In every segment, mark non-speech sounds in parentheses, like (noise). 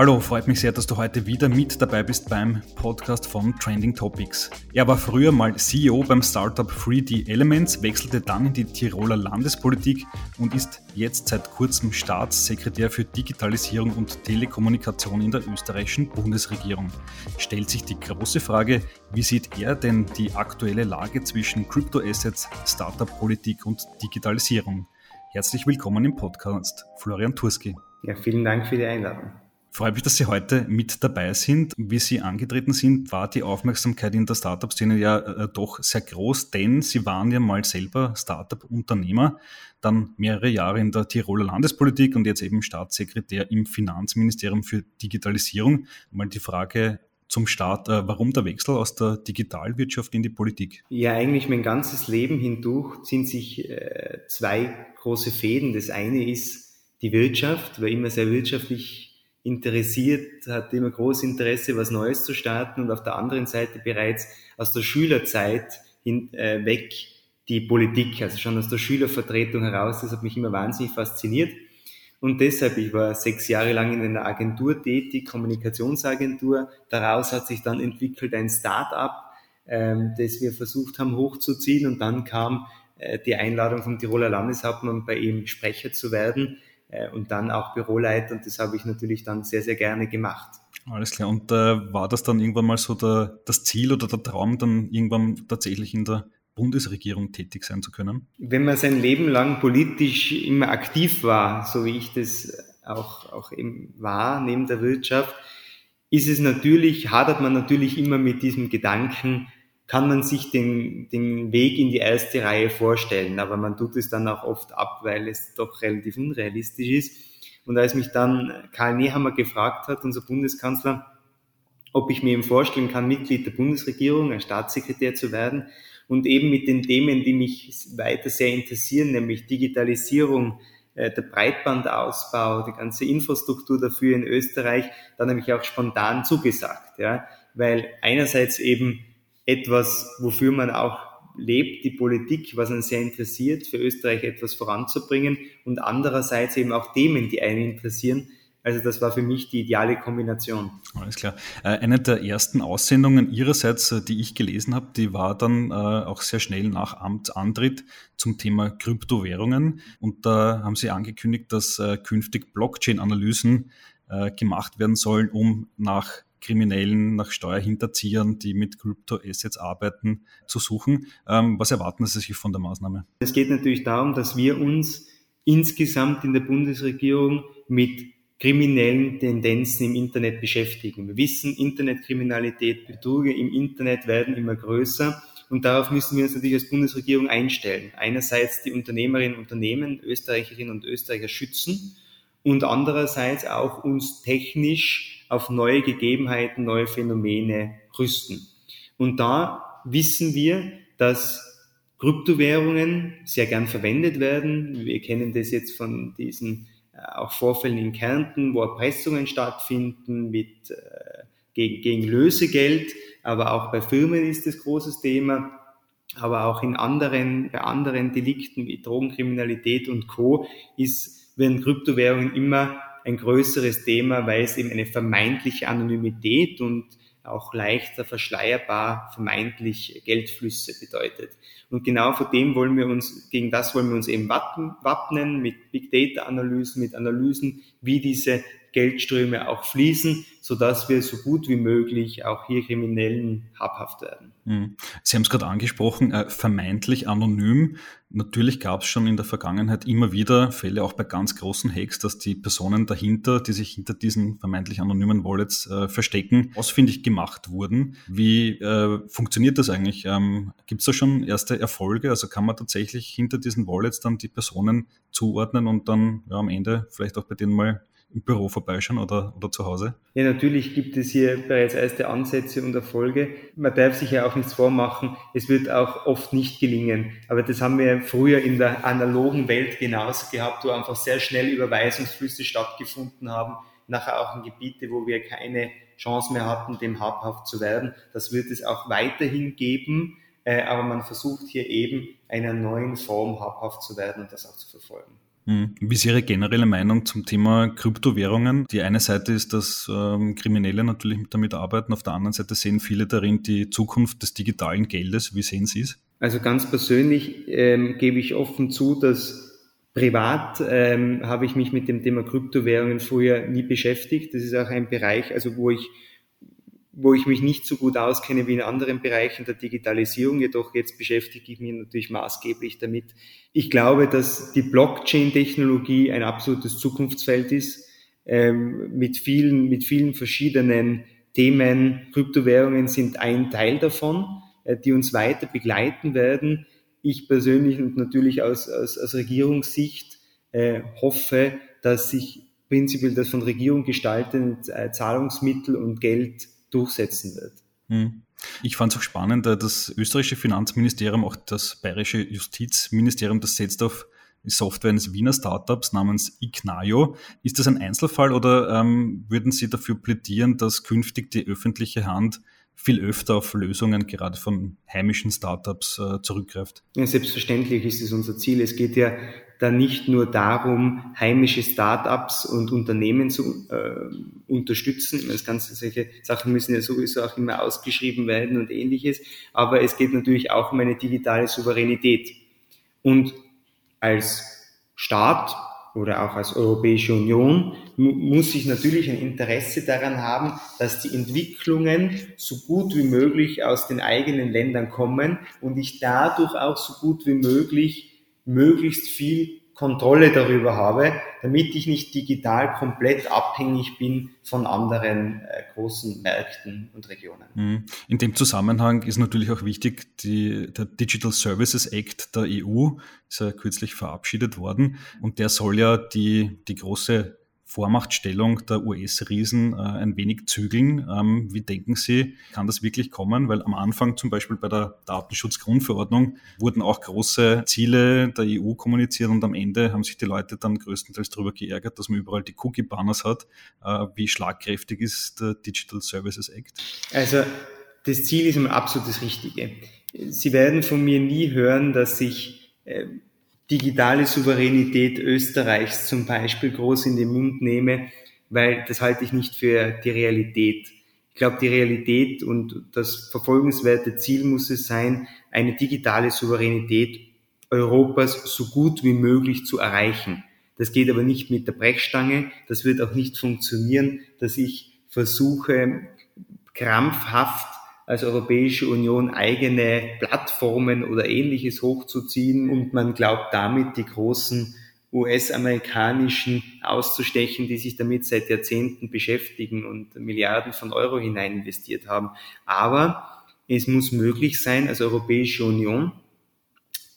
Hallo, freut mich sehr, dass du heute wieder mit dabei bist beim Podcast von Trending Topics. Er war früher mal CEO beim Startup 3D Elements, wechselte dann in die Tiroler Landespolitik und ist jetzt seit kurzem Staatssekretär für Digitalisierung und Telekommunikation in der österreichischen Bundesregierung. Stellt sich die große Frage, wie sieht er denn die aktuelle Lage zwischen Crypto-Assets, Startup-Politik und Digitalisierung? Herzlich willkommen im Podcast, Florian Turski. Ja, vielen Dank für die Einladung. Freue mich, dass Sie heute mit dabei sind. Wie Sie angetreten sind, war die Aufmerksamkeit in der Startup-Szene ja äh, doch sehr groß, denn Sie waren ja mal selber Startup-Unternehmer, dann mehrere Jahre in der Tiroler Landespolitik und jetzt eben Staatssekretär im Finanzministerium für Digitalisierung. Mal die Frage zum Start, äh, warum der Wechsel aus der Digitalwirtschaft in die Politik? Ja, eigentlich mein ganzes Leben hindurch sind sich äh, zwei große Fäden. Das eine ist die Wirtschaft, war immer sehr wirtschaftlich interessiert, hat immer großes Interesse, was Neues zu starten und auf der anderen Seite bereits aus der Schülerzeit hin, äh, weg die Politik, also schon aus der Schülervertretung heraus. Das hat mich immer wahnsinnig fasziniert. Und deshalb, ich war sechs Jahre lang in einer Agentur tätig, Kommunikationsagentur. Daraus hat sich dann entwickelt ein Start-up, ähm, das wir versucht haben hochzuziehen. Und dann kam äh, die Einladung vom Tiroler Landeshauptmann, bei ihm Sprecher zu werden und dann auch Büroleiter und das habe ich natürlich dann sehr, sehr gerne gemacht. Alles klar. Und äh, war das dann irgendwann mal so der, das Ziel oder der Traum, dann irgendwann tatsächlich in der Bundesregierung tätig sein zu können? Wenn man sein Leben lang politisch immer aktiv war, so wie ich das auch, auch eben war, neben der Wirtschaft, ist es natürlich, hadert man natürlich immer mit diesem Gedanken, kann man sich den, den Weg in die erste Reihe vorstellen, aber man tut es dann auch oft ab, weil es doch relativ unrealistisch ist. Und als mich dann Karl Nehammer gefragt hat, unser Bundeskanzler, ob ich mir eben vorstellen kann, Mitglied der Bundesregierung, ein Staatssekretär zu werden und eben mit den Themen, die mich weiter sehr interessieren, nämlich Digitalisierung, äh, der Breitbandausbau, die ganze Infrastruktur dafür in Österreich, dann habe ich auch spontan zugesagt, ja, weil einerseits eben etwas, wofür man auch lebt, die Politik, was einen sehr interessiert, für Österreich etwas voranzubringen und andererseits eben auch Themen, die einen interessieren. Also das war für mich die ideale Kombination. Alles klar. Äh, eine der ersten Aussendungen Ihrerseits, äh, die ich gelesen habe, die war dann äh, auch sehr schnell nach Amtsantritt zum Thema Kryptowährungen. Und da haben Sie angekündigt, dass künftig Blockchain-Analysen gemacht werden sollen, um nach Kriminellen, nach Steuerhinterziehern, die mit Crypto-Assets arbeiten, zu suchen. Ähm, was erwarten Sie sich von der Maßnahme? Es geht natürlich darum, dass wir uns insgesamt in der Bundesregierung mit kriminellen Tendenzen im Internet beschäftigen. Wir wissen, Internetkriminalität, Betruge im Internet werden immer größer und darauf müssen wir uns natürlich als Bundesregierung einstellen. Einerseits die Unternehmerinnen und Unternehmen, Österreicherinnen und Österreicher schützen und andererseits auch uns technisch auf neue Gegebenheiten, neue Phänomene rüsten. Und da wissen wir, dass Kryptowährungen sehr gern verwendet werden. Wir kennen das jetzt von diesen äh, auch Vorfällen in Kärnten, wo Erpressungen stattfinden mit, äh, gegen, gegen Lösegeld, aber auch bei Firmen ist das großes Thema. Aber auch in anderen, bei anderen Delikten wie Drogenkriminalität und Co. ist, werden Kryptowährungen immer ein größeres Thema, weil es eben eine vermeintliche Anonymität und auch leichter verschleierbar vermeintlich Geldflüsse bedeutet. Und genau vor dem wollen wir uns, gegen das wollen wir uns eben wappnen mit Big Data Analysen, mit Analysen, wie diese Geldströme auch fließen, so dass wir so gut wie möglich auch hier Kriminellen habhaft werden. Hm. Sie haben es gerade angesprochen, äh, vermeintlich anonym. Natürlich gab es schon in der Vergangenheit immer wieder Fälle, auch bei ganz großen Hacks, dass die Personen dahinter, die sich hinter diesen vermeintlich anonymen Wallets äh, verstecken, ausfindig gemacht wurden. Wie äh, funktioniert das eigentlich? Ähm, Gibt es da schon erste Erfolge? Also kann man tatsächlich hinter diesen Wallets dann die Personen zuordnen und dann ja, am Ende vielleicht auch bei denen mal im Büro vorbeischauen oder, oder zu Hause? Ja, natürlich gibt es hier bereits erste Ansätze und Erfolge. Man darf sich ja auch nichts vormachen. Es wird auch oft nicht gelingen. Aber das haben wir früher in der analogen Welt genauso gehabt, wo einfach sehr schnell Überweisungsflüsse stattgefunden haben. Nachher auch in Gebiete, wo wir keine Chance mehr hatten, dem habhaft zu werden. Das wird es auch weiterhin geben. Äh, aber man versucht hier eben einer neuen Form habhaft zu werden und das auch zu verfolgen. Hm. Wie ist Ihre generelle Meinung zum Thema Kryptowährungen? Die eine Seite ist, dass ähm, Kriminelle natürlich damit arbeiten, auf der anderen Seite sehen viele darin die Zukunft des digitalen Geldes. Wie sehen Sie es? Also ganz persönlich ähm, gebe ich offen zu, dass Privat ähm, habe ich mich mit dem Thema Kryptowährungen früher nie beschäftigt. Das ist auch ein Bereich, also wo ich wo ich mich nicht so gut auskenne wie in anderen Bereichen der Digitalisierung. Jedoch jetzt beschäftige ich mich natürlich maßgeblich damit. Ich glaube, dass die Blockchain-Technologie ein absolutes Zukunftsfeld ist, ähm, mit vielen, mit vielen verschiedenen Themen. Kryptowährungen sind ein Teil davon, äh, die uns weiter begleiten werden. Ich persönlich und natürlich aus, aus, aus Regierungssicht äh, hoffe, dass sich prinzipiell das von Regierung gestaltete äh, Zahlungsmittel und Geld durchsetzen wird. Hm. Ich fand es auch spannend, äh, das österreichische Finanzministerium, auch das bayerische Justizministerium, das setzt auf Software eines Wiener Startups namens Ignaio. Ist das ein Einzelfall oder ähm, würden Sie dafür plädieren, dass künftig die öffentliche Hand viel öfter auf Lösungen gerade von heimischen Startups äh, zurückgreift? Ja, selbstverständlich ist es unser Ziel. Es geht ja da nicht nur darum, heimische Startups und Unternehmen zu äh, unterstützen. Das ganze solche Sachen müssen ja sowieso auch immer ausgeschrieben werden und ähnliches. Aber es geht natürlich auch um eine digitale Souveränität. Und als Staat oder auch als Europäische Union muss ich natürlich ein Interesse daran haben, dass die Entwicklungen so gut wie möglich aus den eigenen Ländern kommen und ich dadurch auch so gut wie möglich möglichst viel Kontrolle darüber habe, damit ich nicht digital komplett abhängig bin von anderen äh, großen Märkten und Regionen. Mhm. In dem Zusammenhang ist natürlich auch wichtig, die, der Digital Services Act der EU ist ja kürzlich verabschiedet worden und der soll ja die, die große Vormachtstellung der US-Riesen äh, ein wenig zügeln. Ähm, wie denken Sie, kann das wirklich kommen? Weil am Anfang zum Beispiel bei der Datenschutzgrundverordnung wurden auch große Ziele der EU kommuniziert und am Ende haben sich die Leute dann größtenteils darüber geärgert, dass man überall die Cookie-Banners hat. Äh, wie schlagkräftig ist der Digital Services Act? Also das Ziel ist absolut das Richtige. Sie werden von mir nie hören, dass ich äh, digitale Souveränität Österreichs zum Beispiel groß in den Mund nehme, weil das halte ich nicht für die Realität. Ich glaube, die Realität und das verfolgenswerte Ziel muss es sein, eine digitale Souveränität Europas so gut wie möglich zu erreichen. Das geht aber nicht mit der Brechstange. Das wird auch nicht funktionieren, dass ich versuche, krampfhaft als Europäische Union eigene Plattformen oder ähnliches hochzuziehen und man glaubt damit die großen US-amerikanischen auszustechen, die sich damit seit Jahrzehnten beschäftigen und Milliarden von Euro hinein investiert haben. Aber es muss möglich sein, als Europäische Union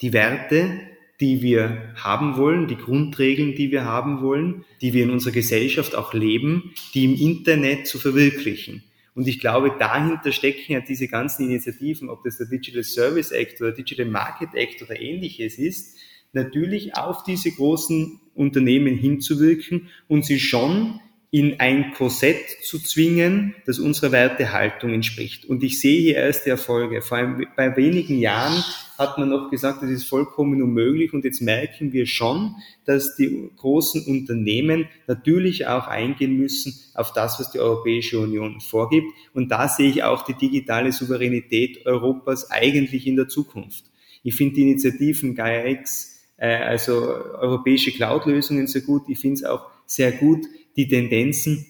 die Werte, die wir haben wollen, die Grundregeln, die wir haben wollen, die wir in unserer Gesellschaft auch leben, die im Internet zu verwirklichen. Und ich glaube, dahinter stecken ja diese ganzen Initiativen, ob das der Digital Service Act oder Digital Market Act oder ähnliches ist, natürlich auf diese großen Unternehmen hinzuwirken und sie schon in ein Korsett zu zwingen, das unserer Wertehaltung entspricht. Und ich sehe hier erste Erfolge. Vor allem bei wenigen Jahren hat man noch gesagt, das ist vollkommen unmöglich. Und jetzt merken wir schon, dass die großen Unternehmen natürlich auch eingehen müssen auf das, was die Europäische Union vorgibt. Und da sehe ich auch die digitale Souveränität Europas eigentlich in der Zukunft. Ich finde die Initiativen GaiaX, äh, also europäische Cloud-Lösungen sehr gut. Ich finde es auch sehr gut, die Tendenzen,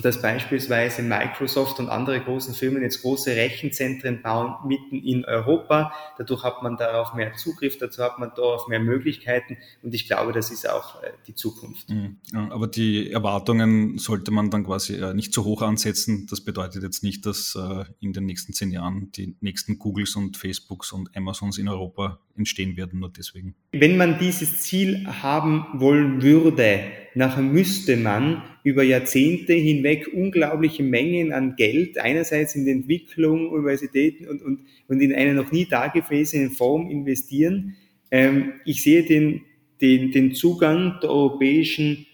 dass beispielsweise Microsoft und andere großen Firmen jetzt große Rechenzentren bauen mitten in Europa. Dadurch hat man darauf mehr Zugriff, dazu hat man darauf mehr Möglichkeiten und ich glaube, das ist auch äh, die Zukunft. Mhm. aber die Erwartungen sollte man dann quasi äh, nicht zu hoch ansetzen. Das bedeutet jetzt nicht, dass äh, in den nächsten zehn Jahren die nächsten Googles und Facebooks und Amazons in Europa entstehen werden, nur deswegen. Wenn man dieses Ziel haben wollen würde, nachher müsste man über Jahrzehnte hinweg unglaubliche Mengen an Geld einerseits in die Entwicklung Universitäten und, und, und in einer noch nie dagewesenen Form investieren. Ähm, ich sehe den, den, den Zugang der Europäischen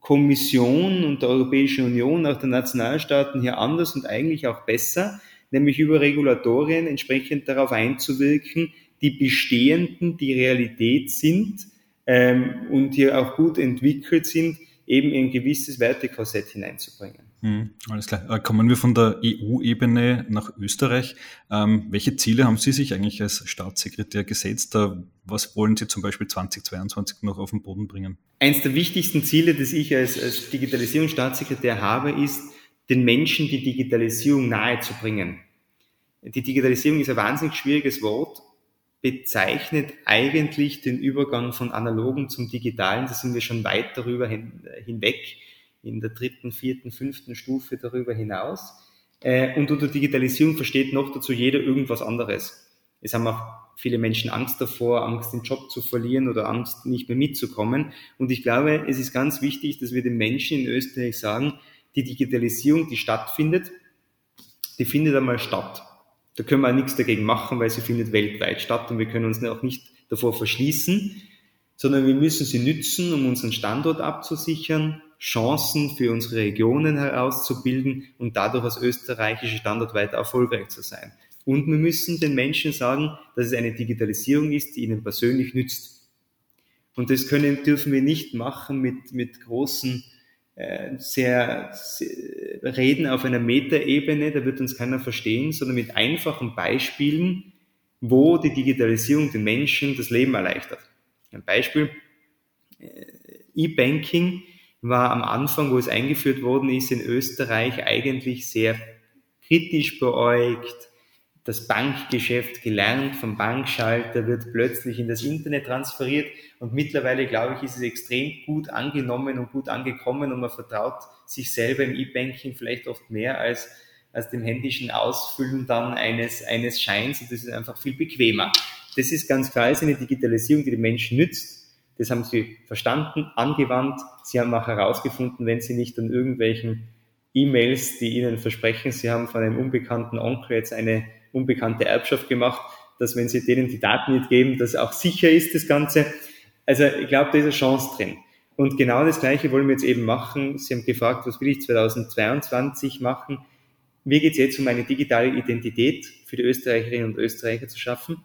Kommission und der Europäischen Union, auch der Nationalstaaten hier anders und eigentlich auch besser, nämlich über Regulatorien entsprechend darauf einzuwirken, die bestehenden, die Realität sind, ähm, und hier auch gut entwickelt sind, eben ein gewisses Wertekorsett hineinzubringen. Hm, alles klar. Äh, kommen wir von der EU-Ebene nach Österreich. Ähm, welche Ziele haben Sie sich eigentlich als Staatssekretär gesetzt? Äh, was wollen Sie zum Beispiel 2022 noch auf den Boden bringen? Eines der wichtigsten Ziele, das ich als, als Digitalisierungsstaatssekretär habe, ist, den Menschen die Digitalisierung nahezubringen. Die Digitalisierung ist ein wahnsinnig schwieriges Wort, bezeichnet eigentlich den Übergang von analogen zum digitalen. Da sind wir schon weit darüber hin, hinweg in der dritten, vierten, fünften Stufe darüber hinaus. Äh, und unter Digitalisierung versteht noch dazu jeder irgendwas anderes. Es haben auch viele Menschen Angst davor, Angst, den Job zu verlieren oder Angst, nicht mehr mitzukommen. Und ich glaube, es ist ganz wichtig, dass wir den Menschen in Österreich sagen, die Digitalisierung, die stattfindet, die findet einmal statt. Da können wir auch nichts dagegen machen, weil sie findet weltweit statt und wir können uns auch nicht davor verschließen, sondern wir müssen sie nützen, um unseren Standort abzusichern, Chancen für unsere Regionen herauszubilden und dadurch als österreichischer Standort weiter erfolgreich zu sein. Und wir müssen den Menschen sagen, dass es eine Digitalisierung ist, die ihnen persönlich nützt. Und das können, dürfen wir nicht machen mit, mit großen, sehr, sehr Reden auf einer Metaebene, da wird uns keiner verstehen, sondern mit einfachen Beispielen, wo die Digitalisierung den Menschen das Leben erleichtert. Ein Beispiel, äh, E-Banking war am Anfang, wo es eingeführt worden ist, in Österreich eigentlich sehr kritisch beäugt. Das Bankgeschäft gelernt vom Bankschalter wird plötzlich in das Internet transferiert und mittlerweile, glaube ich, ist es extrem gut angenommen und gut angekommen und man vertraut sich selber im E-Banking vielleicht oft mehr als, als dem händischen Ausfüllen dann eines, eines Scheins und das ist einfach viel bequemer. Das ist ganz klar, ist eine Digitalisierung, die den Menschen nützt das haben sie verstanden, angewandt. Sie haben auch herausgefunden, wenn sie nicht an irgendwelchen E-Mails, die ihnen versprechen, sie haben von einem unbekannten Onkel jetzt eine unbekannte Erbschaft gemacht, dass wenn sie denen die Daten nicht geben, das auch sicher ist, das Ganze. Also ich glaube, da ist eine Chance drin. Und genau das Gleiche wollen wir jetzt eben machen. Sie haben gefragt, was will ich 2022 machen? Mir geht es jetzt um eine digitale Identität für die Österreicherinnen und Österreicher zu schaffen.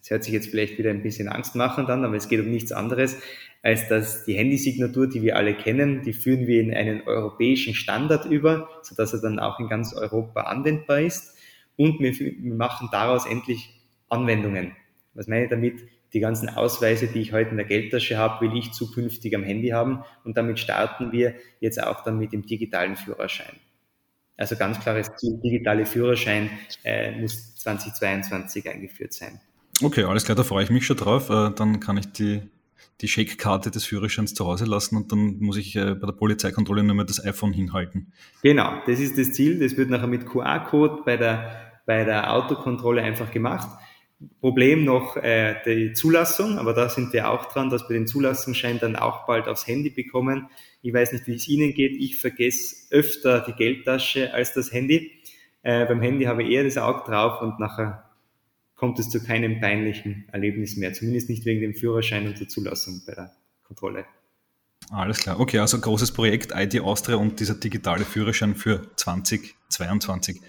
Das hört sich jetzt vielleicht wieder ein bisschen Angst machen dann, aber es geht um nichts anderes, als dass die Handysignatur, die wir alle kennen, die führen wir in einen europäischen Standard über, sodass er dann auch in ganz Europa anwendbar ist. Und wir, wir machen daraus endlich Anwendungen. Was meine ich damit? Die ganzen Ausweise, die ich heute in der Geldtasche habe, will ich zukünftig am Handy haben. Und damit starten wir jetzt auch dann mit dem digitalen Führerschein. Also ganz klares Ziel, digitale Führerschein äh, muss 2022 eingeführt sein. Okay, alles klar, da freue ich mich schon drauf. Äh, dann kann ich die, die Shake-Karte des Führerscheins zu Hause lassen und dann muss ich äh, bei der Polizeikontrolle nur mehr das iPhone hinhalten. Genau, das ist das Ziel. Das wird nachher mit QR-Code bei der, bei der Autokontrolle einfach gemacht. Problem noch äh, die Zulassung, aber da sind wir auch dran, dass wir den Zulassungsschein dann auch bald aufs Handy bekommen. Ich weiß nicht, wie es Ihnen geht. Ich vergesse öfter die Geldtasche als das Handy. Äh, beim Handy habe ich eher das Auge drauf und nachher kommt es zu keinem peinlichen Erlebnis mehr, zumindest nicht wegen dem Führerschein und der Zulassung bei der Kontrolle. Alles klar. Okay, also großes Projekt ID Austria und dieser digitale Führerschein für 2022.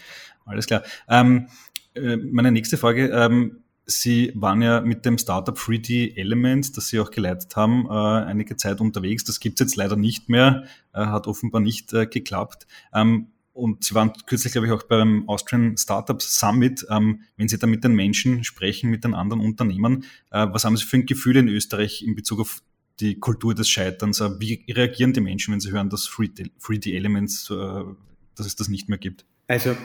Alles klar. Ähm, äh, meine nächste Frage. Ähm, Sie waren ja mit dem Startup 3D Elements, das Sie auch geleitet haben, äh, einige Zeit unterwegs. Das gibt es jetzt leider nicht mehr, äh, hat offenbar nicht äh, geklappt. Ähm, und Sie waren kürzlich, glaube ich, auch beim Austrian Startups Summit. Ähm, wenn Sie da mit den Menschen sprechen, mit den anderen Unternehmern, äh, was haben Sie für ein Gefühl in Österreich in Bezug auf die Kultur des Scheiterns? Äh, wie reagieren die Menschen, wenn sie hören, dass 3D Elements, äh, dass es das nicht mehr gibt? Also,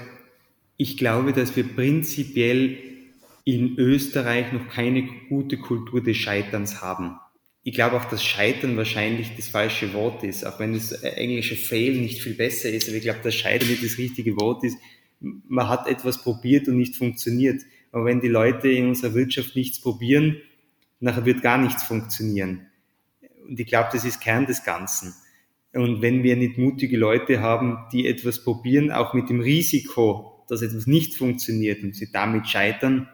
ich glaube, dass wir prinzipiell in Österreich noch keine gute Kultur des Scheiterns haben ich glaube auch, dass Scheitern wahrscheinlich das falsche Wort ist, auch wenn das englische Fail nicht viel besser ist, aber ich glaube, dass Scheitern nicht das richtige Wort ist. Man hat etwas probiert und nicht funktioniert. Aber wenn die Leute in unserer Wirtschaft nichts probieren, nachher wird gar nichts funktionieren. Und ich glaube, das ist Kern des Ganzen. Und wenn wir nicht mutige Leute haben, die etwas probieren, auch mit dem Risiko, dass etwas nicht funktioniert und sie damit scheitern,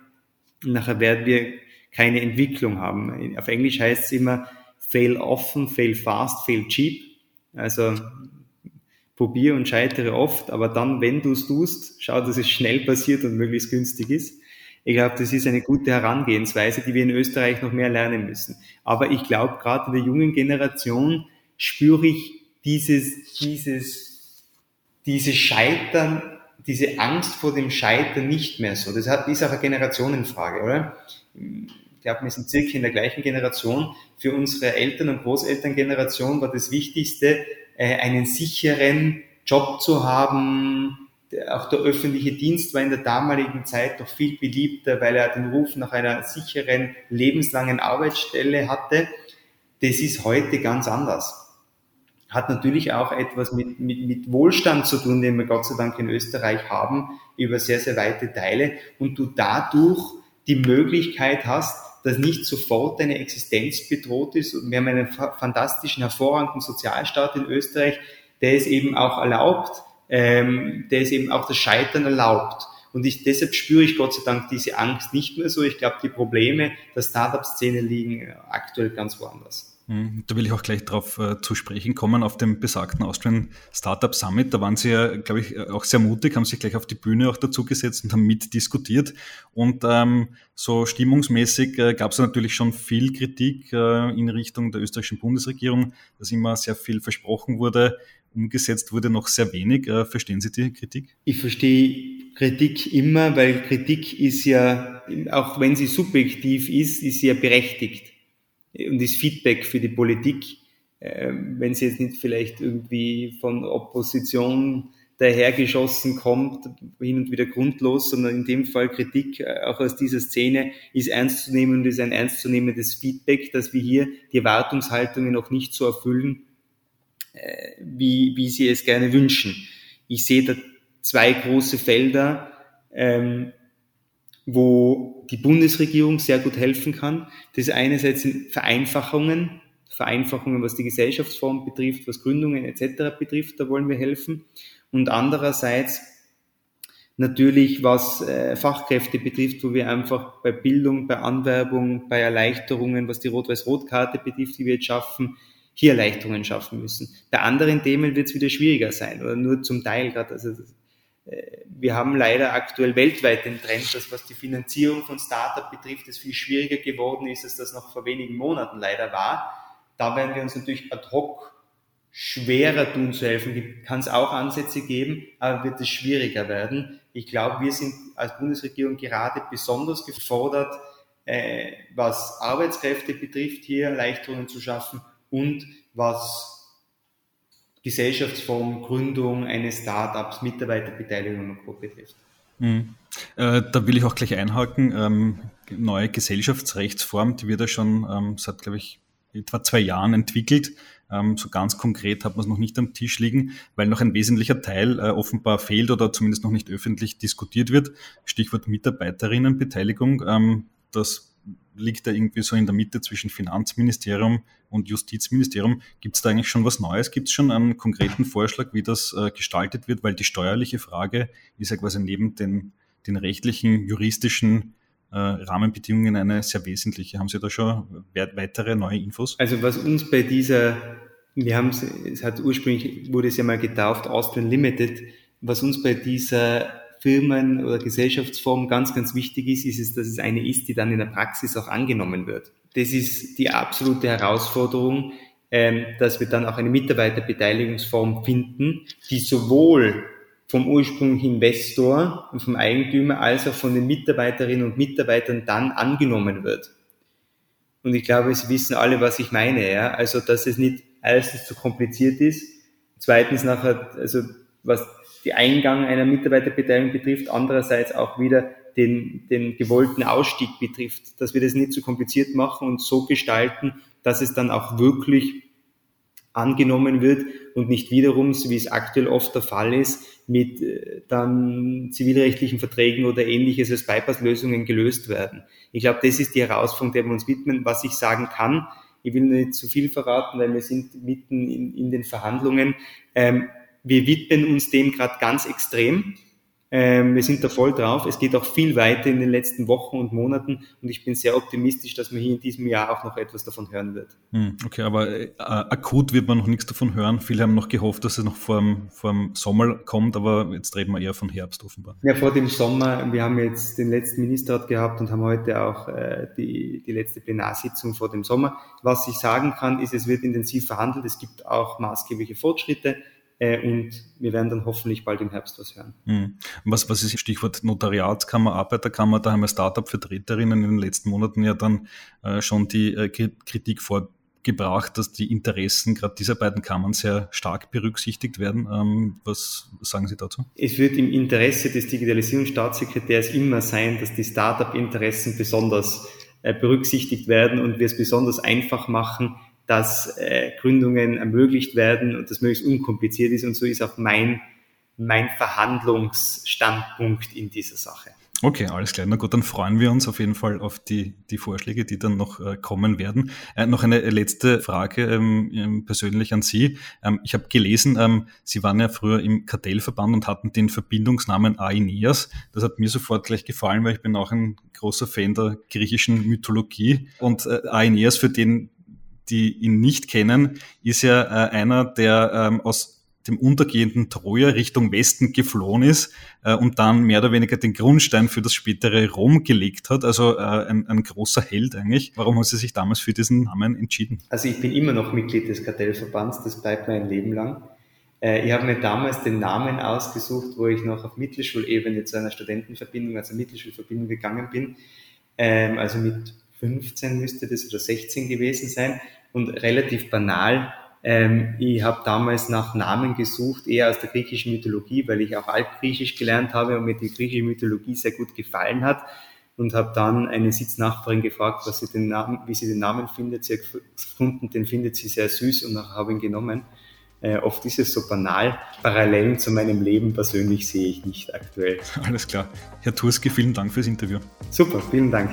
nachher werden wir keine Entwicklung haben. Auf Englisch heißt es immer fail often, fail fast, fail cheap. Also probier und scheitere oft, aber dann, wenn du es tust, schau, dass es schnell passiert und möglichst günstig ist. Ich glaube, das ist eine gute Herangehensweise, die wir in Österreich noch mehr lernen müssen. Aber ich glaube, gerade in der jungen Generation spüre ich dieses, dieses, dieses Scheitern, diese Angst vor dem Scheitern nicht mehr so. Das ist auch eine Generationenfrage, oder? Ich glaube, wir sind circa in der gleichen Generation. Für unsere Eltern- und Großelterngeneration war das Wichtigste, äh, einen sicheren Job zu haben. Auch der öffentliche Dienst war in der damaligen Zeit noch viel beliebter, weil er den Ruf nach einer sicheren, lebenslangen Arbeitsstelle hatte. Das ist heute ganz anders hat natürlich auch etwas mit, mit, mit Wohlstand zu tun, den wir Gott sei Dank in Österreich haben, über sehr, sehr weite Teile und du dadurch die Möglichkeit hast, dass nicht sofort deine Existenz bedroht ist. Und wir haben einen fantastischen, hervorragenden Sozialstaat in Österreich, der es eben auch erlaubt, ähm, der es eben auch das Scheitern erlaubt. Und ich, deshalb spüre ich Gott sei Dank diese Angst nicht mehr so. Ich glaube, die Probleme der Startup-Szene liegen aktuell ganz woanders. Hm, da will ich auch gleich darauf äh, zu sprechen kommen, auf dem besagten Austrian Startup Summit. Da waren Sie ja, glaube ich, auch sehr mutig, haben sich gleich auf die Bühne auch dazu gesetzt und haben mitdiskutiert. Und ähm, so stimmungsmäßig äh, gab es natürlich schon viel Kritik äh, in Richtung der österreichischen Bundesregierung, dass immer sehr viel versprochen wurde, umgesetzt wurde noch sehr wenig. Äh, verstehen Sie die Kritik? Ich verstehe Kritik immer, weil Kritik ist ja, auch wenn sie subjektiv ist, ist sie ja berechtigt und ist Feedback für die Politik, äh, wenn sie jetzt nicht vielleicht irgendwie von Opposition dahergeschossen kommt, hin und wieder grundlos, sondern in dem Fall Kritik äh, auch aus dieser Szene ist ernst zu nehmen und ist ein ernstzunehmendes Feedback, dass wir hier die Erwartungshaltungen noch nicht so erfüllen, äh, wie, wie sie es gerne wünschen. Ich sehe da zwei große Felder. Ähm, wo die Bundesregierung sehr gut helfen kann. Das einerseits sind Vereinfachungen, Vereinfachungen, was die Gesellschaftsform betrifft, was Gründungen etc. betrifft, da wollen wir helfen. Und andererseits natürlich, was äh, Fachkräfte betrifft, wo wir einfach bei Bildung, bei Anwerbung, bei Erleichterungen, was die Rot-Weiß-Rot-Karte betrifft, die wir jetzt schaffen, hier Erleichterungen schaffen müssen. Bei anderen Themen wird es wieder schwieriger sein oder nur zum Teil gerade. Also wir haben leider aktuell weltweit den Trend, dass was die Finanzierung von Startup betrifft, es viel schwieriger geworden ist, als das noch vor wenigen Monaten leider war. Da werden wir uns natürlich ad hoc schwerer tun zu helfen. Kann es auch Ansätze geben, aber wird es schwieriger werden. Ich glaube, wir sind als Bundesregierung gerade besonders gefordert, äh, was Arbeitskräfte betrifft, hier Erleichterungen zu schaffen und was Gesellschaftsform, Gründung eines Startups, Mitarbeiterbeteiligung und Co. betrifft. Mhm. Äh, da will ich auch gleich einhaken. Ähm, neue Gesellschaftsrechtsform, die wird ja schon ähm, seit, glaube ich, etwa zwei Jahren entwickelt. Ähm, so ganz konkret hat man es noch nicht am Tisch liegen, weil noch ein wesentlicher Teil äh, offenbar fehlt oder zumindest noch nicht öffentlich diskutiert wird. Stichwort Mitarbeiterinnenbeteiligung. Ähm, das liegt da irgendwie so in der Mitte zwischen Finanzministerium und Justizministerium. Gibt es da eigentlich schon was Neues? Gibt es schon einen konkreten Vorschlag, wie das äh, gestaltet wird? Weil die steuerliche Frage ist ja quasi neben den, den rechtlichen, juristischen äh, Rahmenbedingungen eine sehr wesentliche. Haben Sie da schon weitere neue Infos? Also was uns bei dieser, wir haben es hat ursprünglich, wurde es ja mal getauft, Austrian Limited, was uns bei dieser Firmen oder Gesellschaftsformen ganz, ganz wichtig ist, ist es, dass es eine ist, die dann in der Praxis auch angenommen wird. Das ist die absolute Herausforderung, ähm, dass wir dann auch eine Mitarbeiterbeteiligungsform finden, die sowohl vom ursprünglichen Investor und vom Eigentümer als auch von den Mitarbeiterinnen und Mitarbeitern dann angenommen wird. Und ich glaube, Sie wissen alle, was ich meine, ja. Also, dass es nicht erstens zu kompliziert ist, zweitens nachher, also, was die Eingang einer Mitarbeiterbeteiligung betrifft, andererseits auch wieder den, den gewollten Ausstieg betrifft, dass wir das nicht zu so kompliziert machen und so gestalten, dass es dann auch wirklich angenommen wird und nicht wiederum, so wie es aktuell oft der Fall ist, mit äh, dann zivilrechtlichen Verträgen oder ähnliches als Bypasslösungen gelöst werden. Ich glaube, das ist die Herausforderung, der wir uns widmen. Was ich sagen kann, ich will nicht zu viel verraten, weil wir sind mitten in, in den Verhandlungen. Ähm, wir widmen uns dem gerade ganz extrem. Ähm, wir sind da voll drauf. Es geht auch viel weiter in den letzten Wochen und Monaten und ich bin sehr optimistisch, dass man hier in diesem Jahr auch noch etwas davon hören wird. Hm, okay, aber äh, akut wird man noch nichts davon hören. Viele haben noch gehofft, dass es noch vor dem, vor dem Sommer kommt, aber jetzt reden wir eher von Herbst offenbar. Ja, vor dem Sommer. Wir haben jetzt den letzten Ministerrat gehabt und haben heute auch äh, die, die letzte Plenarsitzung vor dem Sommer. Was ich sagen kann, ist, es wird intensiv verhandelt. Es gibt auch maßgebliche Fortschritte. Äh, und wir werden dann hoffentlich bald im Herbst was hören. Mhm. Was, was ist Stichwort Notariatskammer, Arbeiterkammer? Da haben wir Startup-Vertreterinnen in den letzten Monaten ja dann äh, schon die äh, Kritik vorgebracht, dass die Interessen gerade dieser beiden Kammern sehr stark berücksichtigt werden. Ähm, was sagen Sie dazu? Es wird im Interesse des Digitalisierungsstaatssekretärs immer sein, dass die Startup-Interessen besonders äh, berücksichtigt werden und wir es besonders einfach machen, dass äh, Gründungen ermöglicht werden und das möglichst unkompliziert ist. Und so ist auch mein, mein Verhandlungsstandpunkt in dieser Sache. Okay, alles klar. Na gut, dann freuen wir uns auf jeden Fall auf die, die Vorschläge, die dann noch äh, kommen werden. Äh, noch eine letzte Frage ähm, ähm persönlich an Sie. Ähm, ich habe gelesen, ähm, Sie waren ja früher im Kartellverband und hatten den Verbindungsnamen Aeneas. Das hat mir sofort gleich gefallen, weil ich bin auch ein großer Fan der griechischen Mythologie. Und äh, Aeneas, für den die ihn nicht kennen, ist ja äh, einer, der ähm, aus dem untergehenden Troja Richtung Westen geflohen ist äh, und dann mehr oder weniger den Grundstein für das spätere Rom gelegt hat. Also äh, ein, ein großer Held eigentlich. Warum haben Sie sich damals für diesen Namen entschieden? Also ich bin immer noch Mitglied des Kartellverbands, das bleibt mein Leben lang. Äh, ich habe mir damals den Namen ausgesucht, wo ich noch auf Mittelschulebene zu einer Studentenverbindung, also Mittelschulverbindung gegangen bin. Ähm, also mit 15 müsste das oder 16 gewesen sein und relativ banal. Ähm, ich habe damals nach Namen gesucht, eher aus der griechischen Mythologie, weil ich auch Altgriechisch gelernt habe und mir die griechische Mythologie sehr gut gefallen hat und habe dann eine Sitznachbarin gefragt, was sie den Namen, wie sie den Namen findet. Sie hat gefunden, den findet sie sehr süß und habe ihn genommen. Äh, oft ist es so banal. Parallelen zu meinem Leben persönlich sehe ich nicht aktuell. (laughs) Alles klar. Herr Turski, vielen Dank fürs Interview. Super, vielen Dank.